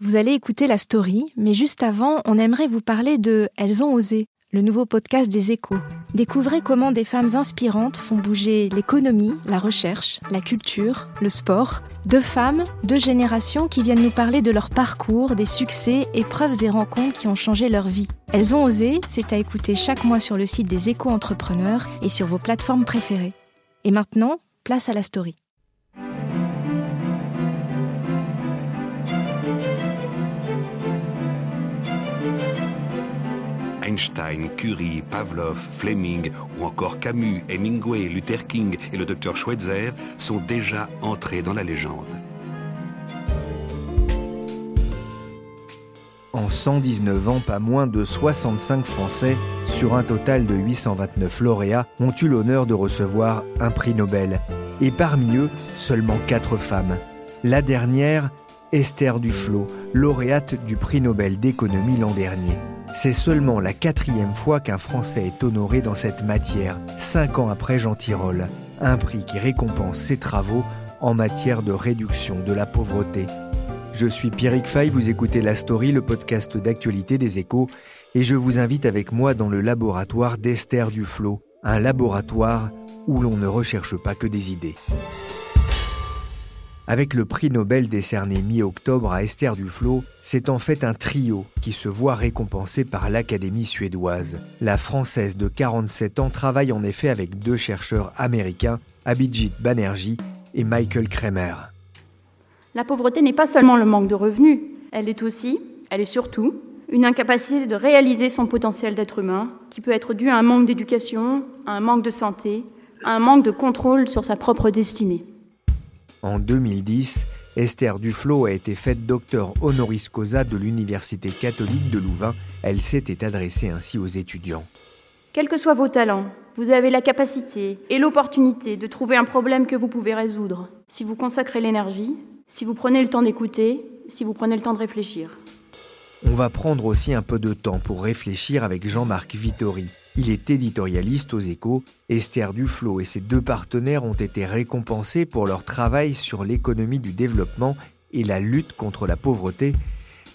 Vous allez écouter la story, mais juste avant, on aimerait vous parler de Elles ont osé, le nouveau podcast des échos. Découvrez comment des femmes inspirantes font bouger l'économie, la recherche, la culture, le sport. Deux femmes, deux générations qui viennent nous parler de leur parcours, des succès, épreuves et rencontres qui ont changé leur vie. Elles ont osé, c'est à écouter chaque mois sur le site des échos entrepreneurs et sur vos plateformes préférées. Et maintenant, place à la story. Einstein, Curie, Pavlov, Fleming ou encore Camus, Hemingway, Luther King et le docteur Schweitzer sont déjà entrés dans la légende. En 119 ans, pas moins de 65 Français, sur un total de 829 lauréats, ont eu l'honneur de recevoir un prix Nobel. Et parmi eux, seulement 4 femmes. La dernière, Esther Duflo, lauréate du prix Nobel d'économie l'an dernier. C'est seulement la quatrième fois qu'un Français est honoré dans cette matière, cinq ans après Jean Tirole, un prix qui récompense ses travaux en matière de réduction de la pauvreté. Je suis Pierrick Fay, vous écoutez La Story, le podcast d'actualité des échos, et je vous invite avec moi dans le laboratoire d'Esther Duflo, un laboratoire où l'on ne recherche pas que des idées. Avec le prix Nobel décerné mi-octobre à Esther Duflo, c'est en fait un trio qui se voit récompensé par l'Académie suédoise. La Française de 47 ans travaille en effet avec deux chercheurs américains, Abhijit Banerjee et Michael Kremer. La pauvreté n'est pas seulement le manque de revenus, elle est aussi, elle est surtout, une incapacité de réaliser son potentiel d'être humain, qui peut être due à un manque d'éducation, à un manque de santé, à un manque de contrôle sur sa propre destinée. En 2010, Esther Duflo a été faite docteur honoris causa de l'Université catholique de Louvain. Elle s'était adressée ainsi aux étudiants. Quels que soient vos talents, vous avez la capacité et l'opportunité de trouver un problème que vous pouvez résoudre si vous consacrez l'énergie, si vous prenez le temps d'écouter, si vous prenez le temps de réfléchir. On va prendre aussi un peu de temps pour réfléchir avec Jean-Marc Vittori. Il est éditorialiste aux échos. Esther Duflo et ses deux partenaires ont été récompensés pour leur travail sur l'économie du développement et la lutte contre la pauvreté.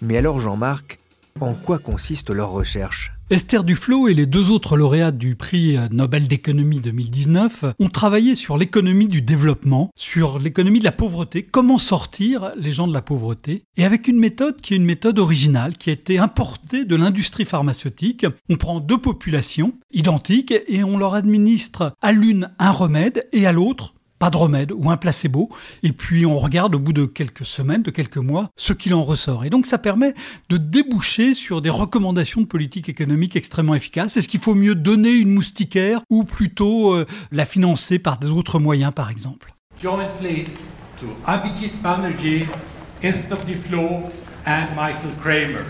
Mais alors Jean-Marc, en quoi consiste leur recherche? Esther Duflo et les deux autres lauréats du prix Nobel d'économie 2019 ont travaillé sur l'économie du développement, sur l'économie de la pauvreté, comment sortir les gens de la pauvreté, et avec une méthode qui est une méthode originale, qui a été importée de l'industrie pharmaceutique. On prend deux populations identiques et on leur administre à l'une un remède et à l'autre pas de remède ou un placebo, et puis on regarde au bout de quelques semaines, de quelques mois, ce qu'il en ressort. Et donc ça permet de déboucher sur des recommandations de politique économique extrêmement efficaces. Est-ce qu'il faut mieux donner une moustiquaire ou plutôt euh, la financer par d'autres moyens, par exemple? Jointly to Abhijit Banerjee, Esther and Michael Kramer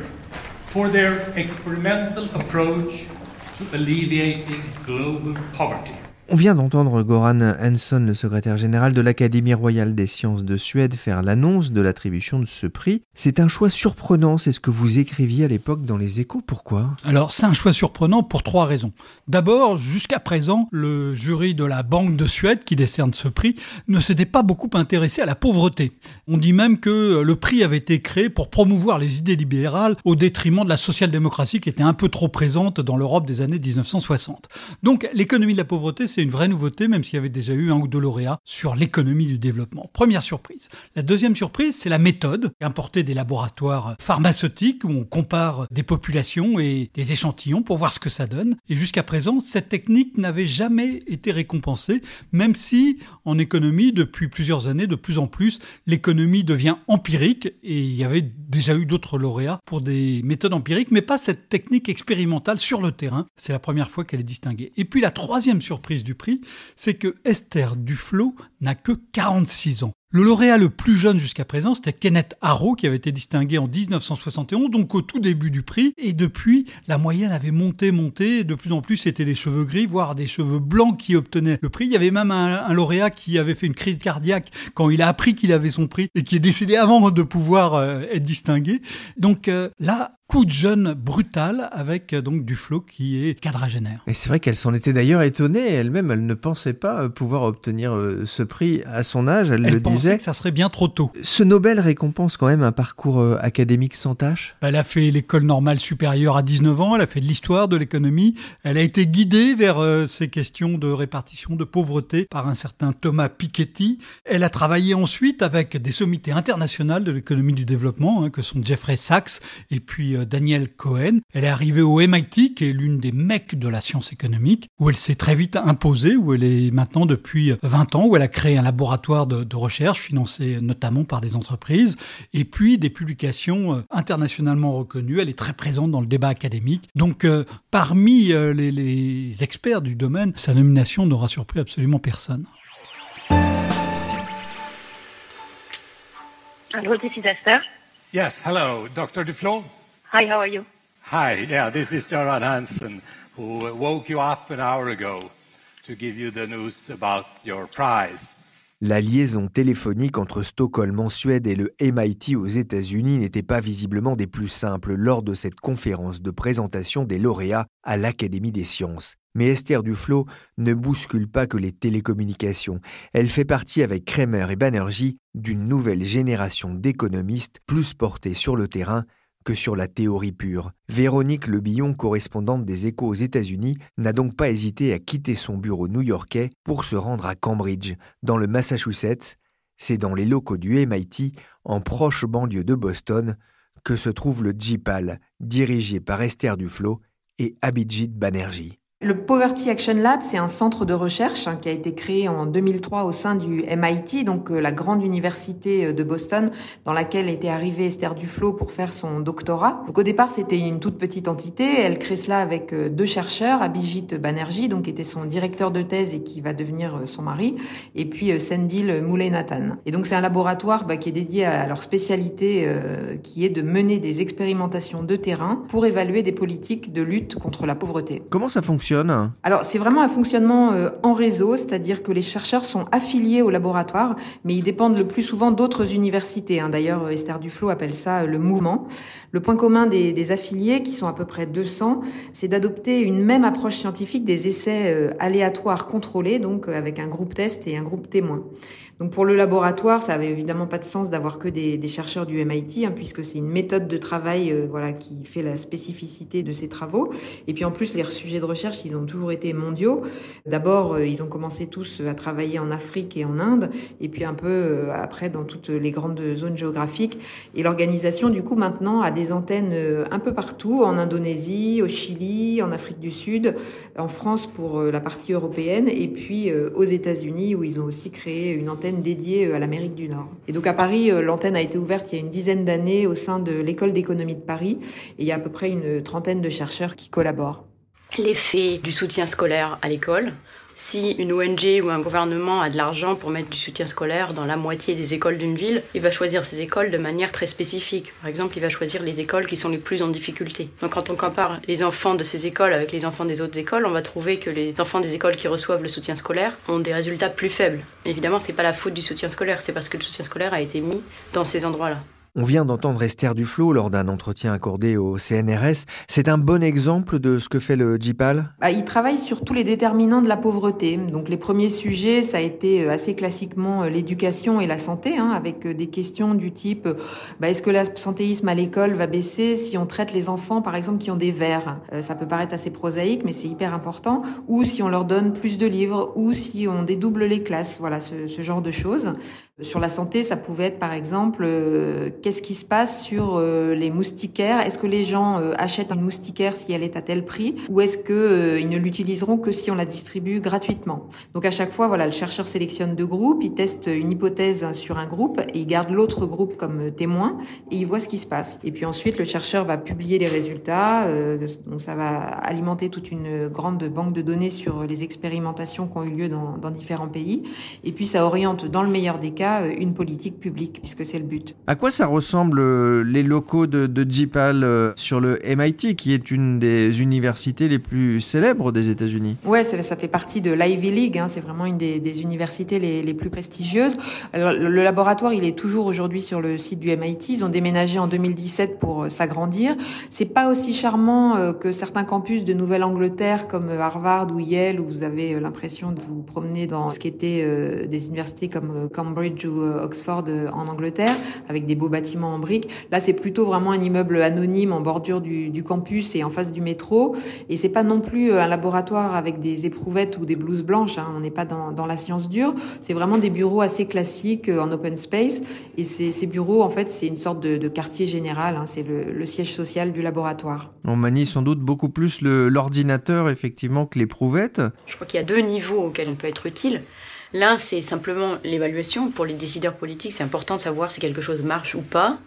for their experimental approach to alleviating global poverty. On vient d'entendre Goran Hansson, le secrétaire général de l'Académie royale des sciences de Suède, faire l'annonce de l'attribution de ce prix. C'est un choix surprenant, c'est ce que vous écriviez à l'époque dans les échos. Pourquoi? Alors, c'est un choix surprenant pour trois raisons. D'abord, jusqu'à présent, le jury de la Banque de Suède, qui décerne ce prix, ne s'était pas beaucoup intéressé à la pauvreté. On dit même que le prix avait été créé pour promouvoir les idées libérales au détriment de la social-démocratie qui était un peu trop présente dans l'Europe des années 1960. Donc, l'économie de la pauvreté, c'est une vraie nouveauté, même s'il y avait déjà eu un ou deux lauréats sur l'économie du développement. Première surprise. La deuxième surprise, c'est la méthode importée des laboratoires pharmaceutiques où on compare des populations et des échantillons pour voir ce que ça donne. Et jusqu'à présent, cette technique n'avait jamais été récompensée, même si en économie, depuis plusieurs années, de plus en plus, l'économie devient empirique et il y avait déjà eu d'autres lauréats pour des méthodes empiriques, mais pas cette technique expérimentale sur le terrain. C'est la première fois qu'elle est distinguée. Et puis la troisième surprise du prix, c'est que Esther Duflo n'a que 46 ans. Le lauréat le plus jeune jusqu'à présent, c'était Kenneth Arrow, qui avait été distingué en 1971, donc au tout début du prix. Et depuis, la moyenne avait monté, monté. De plus en plus, c'était des cheveux gris, voire des cheveux blancs qui obtenaient le prix. Il y avait même un, lauréat qui avait fait une crise cardiaque quand il a appris qu'il avait son prix et qui est décédé avant de pouvoir euh, être distingué. Donc euh, là, coup de jeune brutal avec euh, donc Duflo qui est quadragénaire. Et c'est vrai qu'elle s'en était d'ailleurs étonnée elle-même, elle ne pensait pas pouvoir obtenir euh, ce prix à son âge, elle, elle le pensait disait. que ça serait bien trop tôt. Ce Nobel récompense quand même un parcours euh, académique sans tâche. Elle a fait l'école normale supérieure à 19 ans, elle a fait de l'histoire, de l'économie, elle a été guidée vers ces questions de répartition de pauvreté par un certain Thomas Piketty. Elle a travaillé ensuite avec des sommités internationales de l'économie du développement, hein, que sont Jeffrey Sachs et puis Daniel Cohen. Elle est arrivée au MIT, qui est l'une des mecs de la science économique, où elle s'est très vite imposée, où elle est maintenant depuis 20 ans, où elle a créé un laboratoire de, de recherche financé notamment par des entreprises, et puis des publications euh, internationalement reconnues. Elle est très présente dans le débat académique. Donc, euh, parmi euh, les, les experts du domaine, sa nomination n'aura surpris absolument personne. Hello, this is Esther. Yes, hello, Dr. Duflo. Hi, how are you? Hi, yeah, this is Göran Hansen, who woke you up an hour ago to give you the news about your prize. La liaison téléphonique entre Stockholm en Suède et le MIT aux États-Unis n'était pas visiblement des plus simples lors de cette conférence de présentation des lauréats à l'Académie des sciences. Mais Esther Duflo ne bouscule pas que les télécommunications. Elle fait partie avec Kramer et Banerjee d'une nouvelle génération d'économistes plus portés sur le terrain que sur la théorie pure. Véronique Lebillon, correspondante des échos aux États-Unis, n'a donc pas hésité à quitter son bureau new-yorkais pour se rendre à Cambridge, dans le Massachusetts. C'est dans les locaux du MIT, en proche banlieue de Boston, que se trouve le JPAL, dirigé par Esther Duflo et Abhijit Banerjee. Le Poverty Action Lab, c'est un centre de recherche hein, qui a été créé en 2003 au sein du MIT, donc euh, la grande université euh, de Boston, dans laquelle était arrivée Esther Duflo pour faire son doctorat. Donc au départ, c'était une toute petite entité. Elle crée cela avec euh, deux chercheurs, Abhijit Banerjee, donc qui était son directeur de thèse et qui va devenir son mari, et puis Sendil Moulenathan. Et donc c'est un laboratoire bah, qui est dédié à leur spécialité, euh, qui est de mener des expérimentations de terrain pour évaluer des politiques de lutte contre la pauvreté. Comment ça fonctionne? Alors, c'est vraiment un fonctionnement euh, en réseau, c'est-à-dire que les chercheurs sont affiliés au laboratoire, mais ils dépendent le plus souvent d'autres universités. Hein. D'ailleurs, Esther Duflo appelle ça euh, le mouvement. Le point commun des, affiliés, qui sont à peu près 200, c'est d'adopter une même approche scientifique des essais euh, aléatoires contrôlés, donc avec un groupe test et un groupe témoin. Donc pour le laboratoire, ça avait évidemment pas de sens d'avoir que des, chercheurs du MIT, hein, puisque c'est une méthode de travail euh, voilà qui fait la spécificité de ces travaux. Et puis en plus, les sujets de recherche, ils ont toujours été mondiaux. D'abord, euh, ils ont commencé tous à travailler en Afrique et en Inde, et puis un peu euh, après dans toutes les grandes zones géographiques. Et l'organisation, du coup, maintenant a des antennes un peu partout, en Indonésie, au Chili, en Afrique du Sud, en France pour la partie européenne, et puis aux États-Unis où ils ont aussi créé une antenne dédiée à l'Amérique du Nord. Et donc à Paris, l'antenne a été ouverte il y a une dizaine d'années au sein de l'école d'économie de Paris et il y a à peu près une trentaine de chercheurs qui collaborent. L'effet du soutien scolaire à l'école, si une ONG ou un gouvernement a de l'argent pour mettre du soutien scolaire dans la moitié des écoles d'une ville, il va choisir ces écoles de manière très spécifique. Par exemple, il va choisir les écoles qui sont les plus en difficulté. Donc quand on compare les enfants de ces écoles avec les enfants des autres écoles, on va trouver que les enfants des écoles qui reçoivent le soutien scolaire ont des résultats plus faibles. Évidemment, c'est pas la faute du soutien scolaire, c'est parce que le soutien scolaire a été mis dans ces endroits-là. On vient d'entendre Esther Duflo lors d'un entretien accordé au CNRS. C'est un bon exemple de ce que fait le JPAL bah, Il travaille sur tous les déterminants de la pauvreté. Donc les premiers sujets, ça a été assez classiquement l'éducation et la santé, hein, avec des questions du type bah, est-ce que l'absentéisme à l'école va baisser si on traite les enfants, par exemple, qui ont des verres Ça peut paraître assez prosaïque, mais c'est hyper important. Ou si on leur donne plus de livres, ou si on dédouble les classes. Voilà, ce genre de choses. Sur la santé, ça pouvait être, par exemple, qu'est-ce qui se passe sur les moustiquaires? Est-ce que les gens achètent une moustiquaire si elle est à tel prix? Ou est-ce que ils ne l'utiliseront que si on la distribue gratuitement? Donc à chaque fois, voilà, le chercheur sélectionne deux groupes, il teste une hypothèse sur un groupe et il garde l'autre groupe comme témoin et il voit ce qui se passe. Et puis ensuite, le chercheur va publier les résultats. donc ça va alimenter toute une grande banque de données sur les expérimentations qui ont eu lieu dans, dans différents pays. Et puis ça oriente, dans le meilleur des cas, une politique publique, puisque c'est le but. À quoi ça ressemble euh, les locaux de, de JPAL euh, sur le MIT, qui est une des universités les plus célèbres des États-Unis Ouais, ça, fait partie de l'Ivy League. Hein, c'est vraiment une des, universités les, plus prestigieuses. Alors, le laboratoire, il est toujours aujourd'hui sur le site du MIT. Ils ont déménagé en 2017 pour euh, s'agrandir. C'est pas aussi charmant que certains campus de Nouvelle-Angleterre comme Harvard ou Yale où vous avez l'impression de vous promener dans ce qui était des universités comme Cambridge ou Oxford en Angleterre avec des beaux bâtiments en briques. Là, c'est plutôt vraiment un immeuble anonyme en bordure du, du campus et en face du métro. Et c'est pas non plus un laboratoire avec des éprouvettes ou des blouses blanches. Hein. On n'est pas dans, dans, la science dure. C'est vraiment des bureaux assez classiques en open space. Et ces, ces bureaux, en fait, c'est une sorte de, de quartier général. Hein. C'est le, le siège social du laboratoire. On manie sans doute beaucoup plus l'ordinateur, effectivement, que l'éprouvette. Je crois qu'il y a deux niveaux auxquels on peut être utile. L'un, c'est simplement l'évaluation. Pour les décideurs politiques, c'est important de savoir si quelque chose marche ou pas.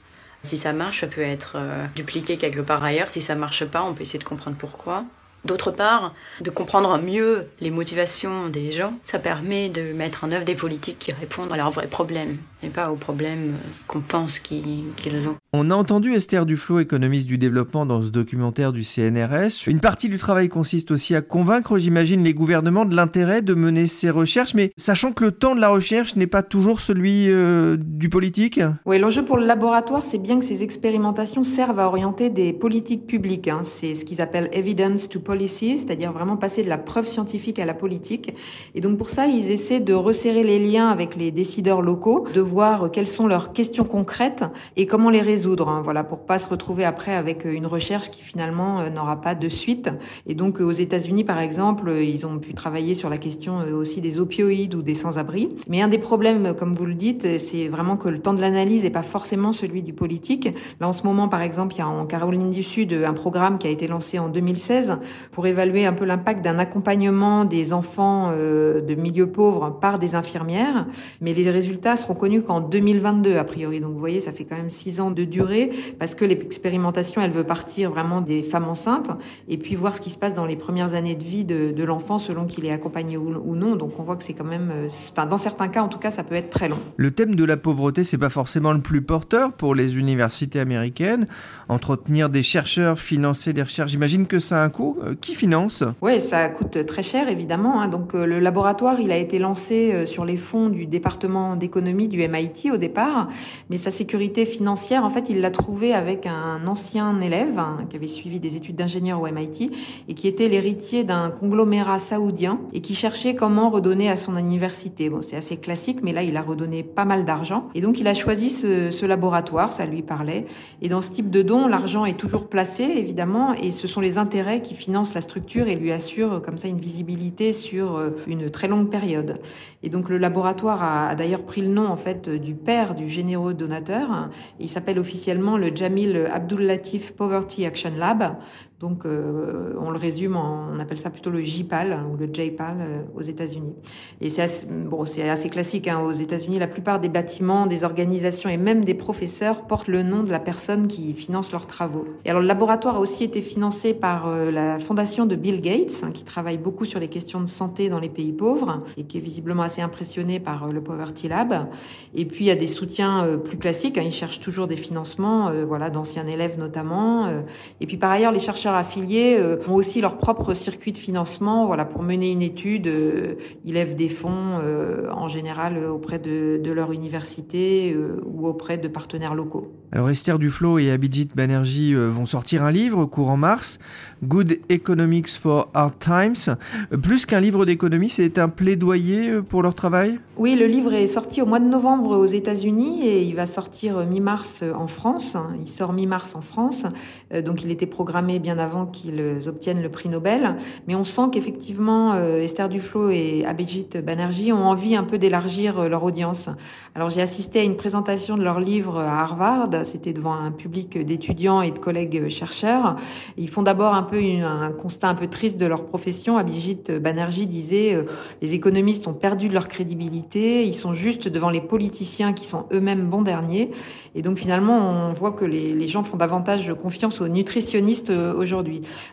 Si ça marche, ça peut être euh, dupliqué quelque part ailleurs. Si ça marche pas, on peut essayer de comprendre pourquoi. D'autre part, de comprendre mieux les motivations des gens, ça permet de mettre en œuvre des politiques qui répondent à leurs vrais problèmes et pas aux problèmes qu'on pense qu'ils ont. On a entendu Esther Duflo, économiste du développement, dans ce documentaire du CNRS. Une partie du travail consiste aussi à convaincre, j'imagine, les gouvernements de l'intérêt de mener ces recherches, mais sachant que le temps de la recherche n'est pas toujours celui euh, du politique. Oui, l'enjeu pour le laboratoire, c'est bien que ces expérimentations servent à orienter des politiques publiques. Hein. C'est ce qu'ils appellent evidence to policy, c'est-à-dire vraiment passer de la preuve scientifique à la politique. Et donc pour ça, ils essaient de resserrer les liens avec les décideurs locaux, de voir quelles sont leurs questions concrètes et comment les résoudre. Hein, voilà, pour pas se retrouver après avec une recherche qui finalement euh, n'aura pas de suite. Et donc aux États-Unis, par exemple, ils ont pu travailler sur la question euh, aussi des opioïdes ou des sans-abri. Mais un des problèmes, comme vous le dites, c'est vraiment que le temps de l'analyse n'est pas forcément celui du politique. Là, en ce moment, par exemple, il y a en Caroline du Sud un programme qui a été lancé en 2016 pour évaluer un peu l'impact d'un accompagnement des enfants euh, de milieux pauvres par des infirmières. Mais les résultats seront connus qu'en 2022 a priori. Donc vous voyez, ça fait quand même six ans de durée parce que l'expérimentation, elle veut partir vraiment des femmes enceintes et puis voir ce qui se passe dans les premières années de vie de, l'enfant selon qu'il est accompagné ou, ou, non. Donc on voit que c'est quand même, euh, enfin dans certains cas en tout cas, ça peut être très long. Le thème de la pauvreté, c'est pas forcément le plus porteur pour les universités américaines. Entretenir des chercheurs, financer des recherches, j'imagine que ça a un coût. Euh, qui finance Oui, ça coûte très cher évidemment. Hein. Donc euh, le laboratoire, il a été lancé sur les fonds du département d'économie du MIT au départ, mais sa sécurité financière, en fait, il l'a trouvée avec un ancien élève hein, qui avait suivi des études d'ingénieur au MIT et qui était l'héritier d'un conglomérat saoudien et qui cherchait comment redonner à son université. Bon, c'est assez classique, mais là, il a redonné pas mal d'argent et donc il a choisi ce, ce laboratoire, ça lui parlait. Et dans ce type de don, l'argent est toujours placé, évidemment, et ce sont les intérêts qui financent la structure et lui assurent comme ça une visibilité sur euh, une très longue période. Et donc le laboratoire a, a d'ailleurs pris le nom en fait du père du généreux donateur. Il s'appelle officiellement le Jamil Abdul Latif Poverty Action Lab. Donc, euh, on le résume, en, on appelle ça plutôt le JPAL hein, ou le JPAL euh, aux États-Unis. Et c'est assez, bon, c'est assez classique. Hein, aux États-Unis, la plupart des bâtiments, des organisations et même des professeurs portent le nom de la personne qui finance leurs travaux. Et alors, le laboratoire a aussi été financé par euh, la fondation de Bill Gates, hein, qui travaille beaucoup sur les questions de santé dans les pays pauvres et qui est visiblement assez impressionné par euh, le Poverty Lab. Et puis, il y a des soutiens plus classiques. Hein, ils cherchent toujours des financements, voilà, d'anciens élèves notamment. et puis, par ailleurs, les chercheurs affiliés euh, ont aussi leur propre circuit de financement. Voilà, pour mener une étude, euh, ils lèvent des fonds euh, en général auprès de, de leur université ou auprès de partenaires locaux. Alors Esther Duflo et Abhijit Banerjee vont sortir un livre courant mars, Good Economics for Hard Times. Plus qu'un livre d'économie, c'est un plaidoyer pour leur travail? Oui, le livre est sorti au mois de novembre aux États-Unis et il va sortir mi-mars en France. Il sort mi-mars en France, donc il était programmé bien avant qu'ils obtiennent le prix Nobel. Mais on sent qu'effectivement, euh, Esther Duflo et Abhijit Banerjee ont envie un peu d'élargir euh, leur audience. Alors j'ai assisté à une présentation de leur livre à Harvard. C'était devant un public d'étudiants et de collègues chercheurs. Ils font d'abord un peu un constat un peu triste de leur profession. Abhijit Banerjee disait euh, les économistes ont perdu leur crédibilité. Ils sont juste devant les politiciens qui sont eux-mêmes bons derniers. Et donc finalement, on voit que les, les gens font davantage confiance aux nutritionnistes euh,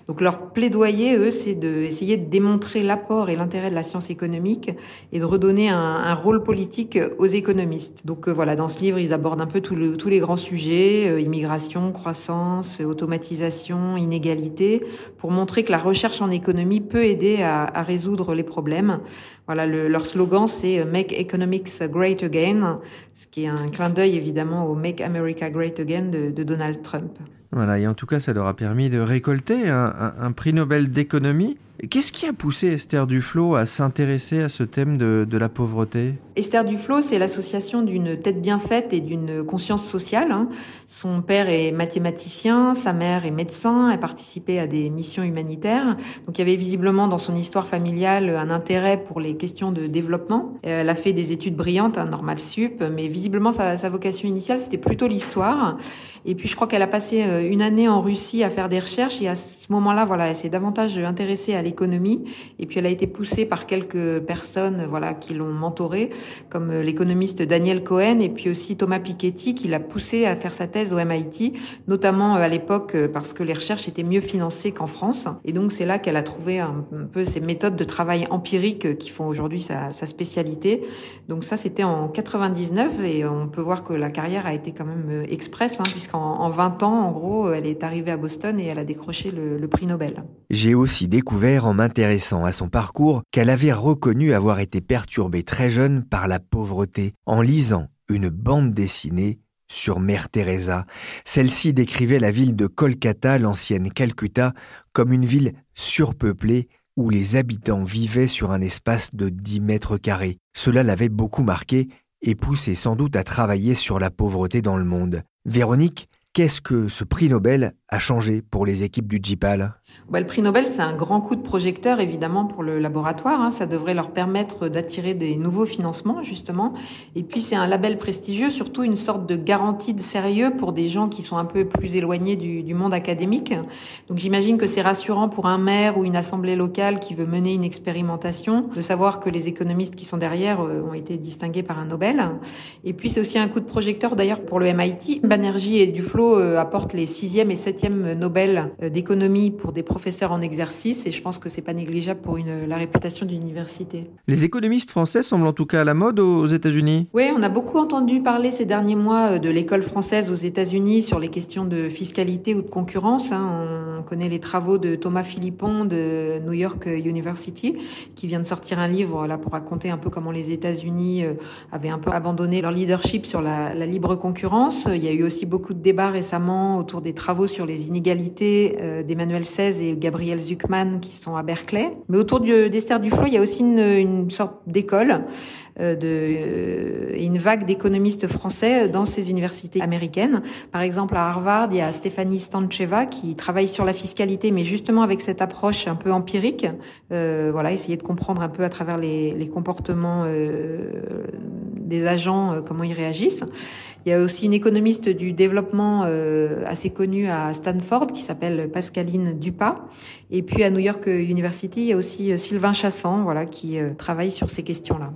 Donc leur plaidoyer, eux, c'est d'essayer de démontrer l'apport et l'intérêt de la science économique et de redonner un, rôle politique aux économistes. Donc euh, voilà, dans ce livre, ils abordent un peu tous les grands sujets, euh, immigration, croissance, automatisation, inégalité, pour montrer que la recherche en économie peut aider à résoudre les problèmes. Voilà, le, leur slogan, c'est Make Economics Great Again, ce qui est un clin d'œil évidemment au Make America Great Again de, Donald Trump. Voilà, et en tout cas, ça leur a permis de récolter un prix Nobel d'économie. Qu'est-ce qui a poussé Esther Duflo à s'intéresser à ce thème de, la pauvreté? Esther Duflo, c'est l'association d'une tête bien faite et d'une conscience sociale. Hein. Son père est mathématicien, sa mère est médecin, elle participait à des missions humanitaires. Donc il y avait visiblement dans son histoire familiale un intérêt pour les questions de développement. Elle a fait des études brillantes, un normal sup, mais visiblement sa, sa vocation initiale c'était plutôt l'histoire. Et puis je crois qu'elle a passé une année en Russie à faire des recherches et à ce moment-là, voilà, elle s'est davantage intéressée à l'économie. Et puis elle a été poussée par quelques personnes, voilà, qui l'ont mentorée, comme l'économiste Daniel Cohen et puis aussi Thomas Piketty, qui l'a poussée à faire sa thèse au MIT, notamment à l'époque parce que les recherches étaient mieux financées qu'en France. Et donc c'est là qu'elle a trouvé un, peu ces méthodes de travail empirique qui font aujourd'hui sa, spécialité. Donc ça, c'était en 99 et on peut voir que la carrière a été quand même express, hein, puisqu'en en 20 ans, en gros, elle est arrivée à Boston et elle a décroché le, le prix Nobel. J'ai aussi découvert en m'intéressant à son parcours qu'elle avait reconnu avoir été perturbée très jeune par la pauvreté en lisant une bande dessinée sur Mère Teresa. Celle-ci décrivait la ville de Kolkata, l'ancienne Calcutta, comme une ville surpeuplée où les habitants vivaient sur un espace de 10 mètres carrés. Cela l'avait beaucoup marqué et poussé sans doute à travailler sur la pauvreté dans le monde. Véronique, qu'est-ce que ce prix Nobel a changé pour les équipes du JIPAL bah, le prix Nobel, c'est un grand coup de projecteur, évidemment, pour le laboratoire. Hein. Ça devrait leur permettre d'attirer des nouveaux financements, justement. Et puis, c'est un label prestigieux, surtout une sorte de garantie de sérieux pour des gens qui sont un peu plus éloignés du, du monde académique. Donc, j'imagine que c'est rassurant pour un maire ou une assemblée locale qui veut mener une expérimentation, de savoir que les économistes qui sont derrière euh, ont été distingués par un Nobel. Et puis, c'est aussi un coup de projecteur, d'ailleurs, pour le MIT. Banerjee et Duflo euh, apportent les sixième et septième Nobel euh, d'économie pour des professeurs en exercice et je pense que c'est pas négligeable pour une, la réputation d'une université. Les économistes français semblent en tout cas à la mode aux États-Unis. Oui, on a beaucoup entendu parler ces derniers mois de l'école française aux États-Unis sur les questions de fiscalité ou de concurrence. Hein. On connaît les travaux de Thomas Philippon de New York University qui vient de sortir un livre là pour raconter un peu comment les États-Unis avaient un peu abandonné leur leadership sur la, libre concurrence. Il y a eu aussi beaucoup de débats récemment autour des travaux sur les inégalités d'Emmanuel XVI et Gabriel Zuckman qui sont à Berkeley. Mais autour d'Esther Duflo, il y a aussi une, sorte d'école euh, de, euh, et une vague d'économistes français dans ces universités américaines. Par exemple, à Harvard, il y a Stéphanie Stancheva qui travaille sur la fiscalité, mais justement avec cette approche un peu empirique. Euh, voilà, essayer de comprendre un peu à travers les, les comportements euh, des agents, euh, comment ils réagissent. Il y a aussi une économiste du développement euh, assez connue à Stanford qui s'appelle Pascaline Dupas. Et puis à New York University, il y a aussi Sylvain Chassan, voilà, qui euh, travaille sur ces questions-là.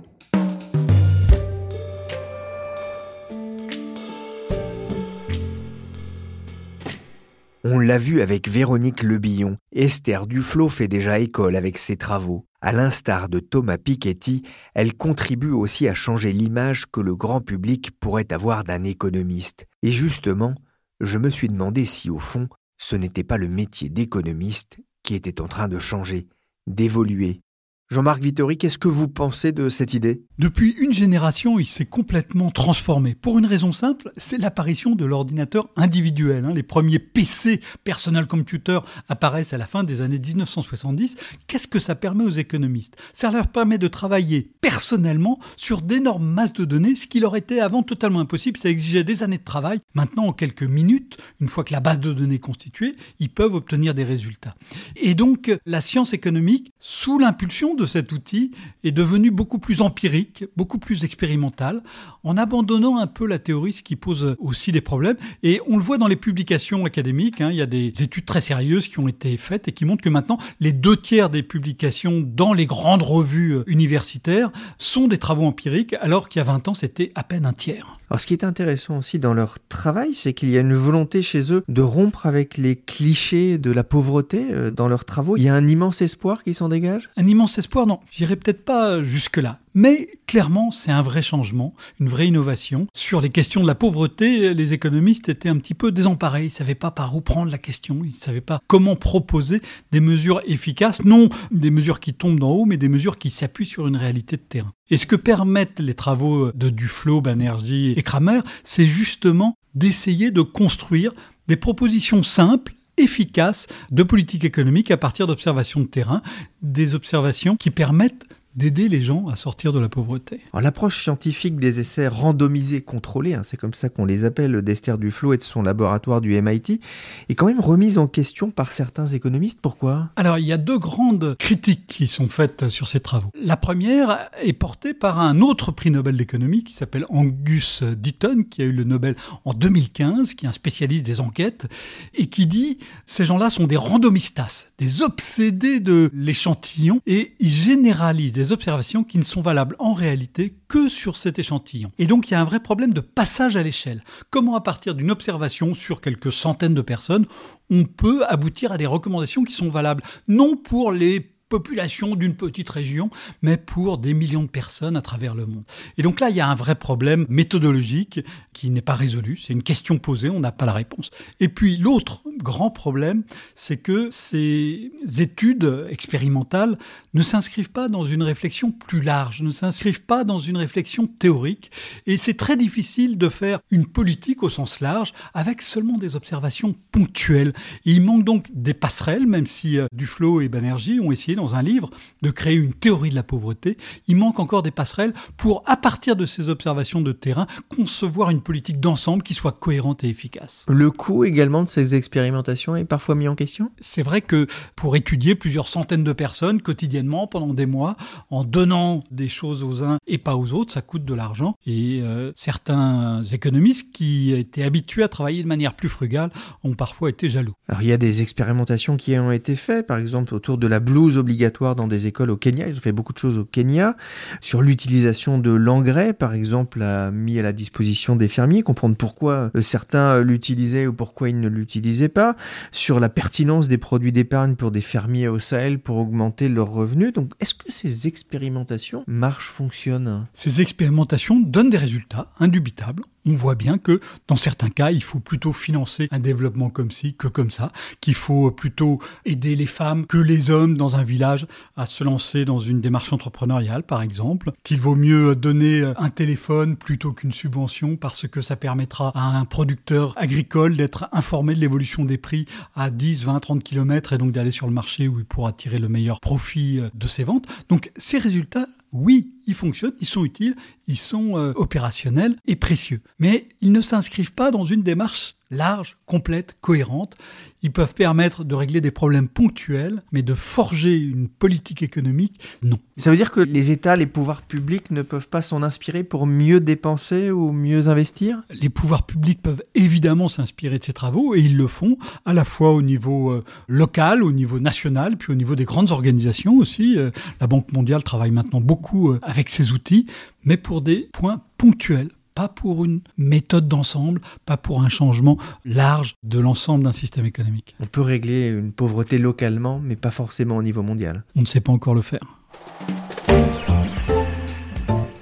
On l'a vu avec Véronique Lebillon, Esther Duflo fait déjà école avec ses travaux. À l'instar de Thomas Piketty, elle contribue aussi à changer l'image que le grand public pourrait avoir d'un économiste. Et justement, je me suis demandé si au fond, ce n'était pas le métier d'économiste qui était en train de changer, d'évoluer, Jean-Marc Vittori, qu'est-ce que vous pensez de cette idée? Depuis une génération, il s'est complètement transformé. Pour une raison simple, c'est l'apparition de l'ordinateur individuel. Hein. Les premiers PC, Personal Computer, apparaissent à la fin des années 1970. Qu'est-ce que ça permet aux économistes? Ça leur permet de travailler personnellement sur d'énormes masses de données, ce qui leur était avant totalement impossible. Ça exigeait des années de travail. Maintenant, en quelques minutes, une fois que la base de données est constituée, ils peuvent obtenir des résultats. Et donc, la science économique, sous l'impulsion de cet outil est devenue beaucoup plus empirique, beaucoup plus expérimentale, en abandonnant un peu la théorie, ce qui pose aussi des problèmes. Et on le voit dans les publications académiques, hein, il y a des études très sérieuses qui ont été faites et qui montrent que maintenant, les deux tiers des publications dans les grandes revues universitaires sont des travaux empiriques, alors qu'il y a 20 ans, c'était à peine un tiers. Alors ce qui est intéressant aussi dans leur travail, c'est qu'il y a une volonté chez eux de rompre avec les clichés de la pauvreté euh, dans leurs travaux. Il y a un immense espoir qui s'en dégage? Un immense espoir, non. J'irai peut-être pas jusque-là. Mais clairement, c'est un vrai changement, une vraie innovation. Sur les questions de la pauvreté, les économistes étaient un petit peu désemparés. Ils ne savaient pas par où prendre la question. Ils ne savaient pas comment proposer des mesures efficaces. Non des mesures qui tombent d'en haut, mais des mesures qui s'appuient sur une réalité de terrain. Et ce que permettent les travaux de Duflo, Banerjee et Kramer, c'est justement d'essayer de construire des propositions simples efficaces de politique économique à partir d'observations de terrain, des observations qui permettent d'aider les gens à sortir de la pauvreté. L'approche scientifique des essais randomisés contrôlés, hein, c'est comme ça qu'on les appelle d'Esther Duflo et de son laboratoire du MIT, est quand même remise en question par certains économistes. Pourquoi? Alors il y a deux grandes critiques qui sont faites sur ces travaux. La première est portée par un autre prix Nobel d'économie qui s'appelle Angus Deaton, qui a eu le Nobel en 2015, qui est un spécialiste des enquêtes, et qui dit ces gens-là sont des randomistas, des obsédés de l'échantillon, et ils généralisent des observations qui ne sont valables en réalité que sur cet échantillon. Et donc il y a un vrai problème de passage à l'échelle. Comment à partir d'une observation sur quelques centaines de personnes, on peut aboutir à des recommandations qui sont valables non pour les populations d'une petite région, mais pour des millions de personnes à travers le monde. Et donc là, il y a un vrai problème méthodologique qui n'est pas résolu. C'est une question posée, on n'a pas la réponse. Et puis l'autre grand problème, c'est que ces études expérimentales ne s'inscrivent pas dans une réflexion plus large, ne s'inscrivent pas dans une réflexion théorique. Et c'est très difficile de faire une politique au sens large avec seulement des observations ponctuelles. Et il manque donc des passerelles, même si euh, Duflo et Banerjee ont essayé dans un livre de créer une théorie de la pauvreté. Il manque encore des passerelles pour, à partir de ces observations de terrain, concevoir une politique d'ensemble qui soit cohérente et efficace. Le coût également de ces expérimentations est parfois mis en question? C'est vrai que pour étudier plusieurs centaines de personnes quotidiennement, pendant des mois en donnant des choses aux uns et pas aux autres. Ça coûte de l'argent. Et euh, certains économistes qui étaient habitués à travailler de manière plus frugale ont parfois été jaloux. Alors il y a des expérimentations qui ont été faites, par exemple autour de la blouse obligatoire dans des écoles au Kenya. Ils ont fait beaucoup de choses au Kenya sur l'utilisation de l'engrais, par exemple, mis à la disposition des fermiers, comprendre pourquoi euh, certains l'utilisaient ou pourquoi ils ne l'utilisaient pas, sur la pertinence des produits d'épargne pour des fermiers au Sahel pour augmenter leurs revenus donc, est-ce que ces expérimentations marchent, fonctionnent? Ces expérimentations donnent des résultats indubitables. On voit bien que dans certains cas, il faut plutôt financer un développement comme ci que comme ça, qu'il faut plutôt aider les femmes que les hommes dans un village à se lancer dans une démarche entrepreneuriale, par exemple, qu'il vaut mieux donner un téléphone plutôt qu'une subvention parce que ça permettra à un producteur agricole d'être informé de l'évolution des prix à 10, 20, 30 km et donc d'aller sur le marché où il pourra tirer le meilleur profit de ses ventes. Donc ces résultats, oui, ils fonctionnent, ils sont utiles, ils sont euh, opérationnels et précieux. Mais ils ne s'inscrivent pas dans une démarche large, complète, cohérente. Ils peuvent permettre de régler des problèmes ponctuels, mais de forger une politique économique, non. Ça veut dire que les États, les pouvoirs publics ne peuvent pas s'en inspirer pour mieux dépenser ou mieux investir? Les pouvoirs publics peuvent évidemment s'inspirer de ces travaux et ils le font à la fois au niveau euh, local, au niveau national, puis au niveau des grandes organisations aussi. Euh, la Banque mondiale travaille maintenant beaucoup euh, avec ces outils, mais pour des points ponctuels pas pour une méthode d'ensemble, pas pour un changement large de l'ensemble d'un système économique. On peut régler une pauvreté localement, mais pas forcément au niveau mondial. On ne sait pas encore le faire.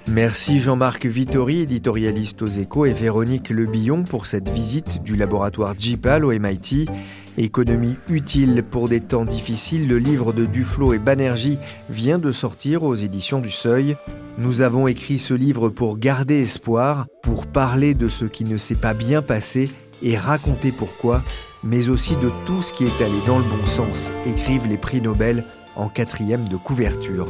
Merci Jean-Marc Vittori, éditorialiste aux échos, et Véronique Lebillon pour cette visite du laboratoire JPAL au MIT. Économie utile pour des temps difficiles, le livre de Duflo et Banerjee vient de sortir aux éditions du Seuil. Nous avons écrit ce livre pour garder espoir, pour parler de ce qui ne s'est pas bien passé et raconter pourquoi, mais aussi de tout ce qui est allé dans le bon sens, écrivent les prix Nobel en quatrième de couverture.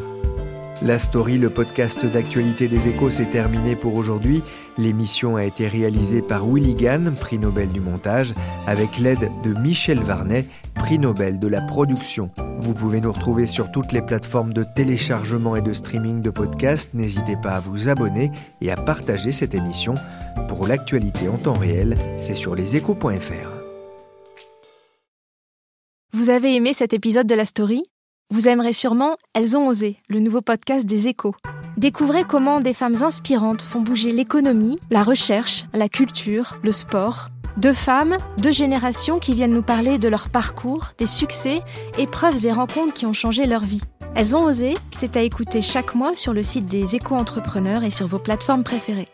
La story, le podcast d'actualité des échos, s'est terminé pour aujourd'hui. L'émission a été réalisée par Willy Gann, prix Nobel du montage, avec l'aide de Michel Varnet, prix Nobel de la production. Vous pouvez nous retrouver sur toutes les plateformes de téléchargement et de streaming de podcasts. N'hésitez pas à vous abonner et à partager cette émission. Pour l'actualité en temps réel, c'est sur leséchos.fr. Vous avez aimé cet épisode de la story? Vous aimerez sûrement Elles ont osé, le nouveau podcast des échos. Découvrez comment des femmes inspirantes font bouger l'économie, la recherche, la culture, le sport. Deux femmes, deux générations qui viennent nous parler de leur parcours, des succès, épreuves et rencontres qui ont changé leur vie. Elles ont osé, c'est à écouter chaque mois sur le site des éco-entrepreneurs et sur vos plateformes préférées.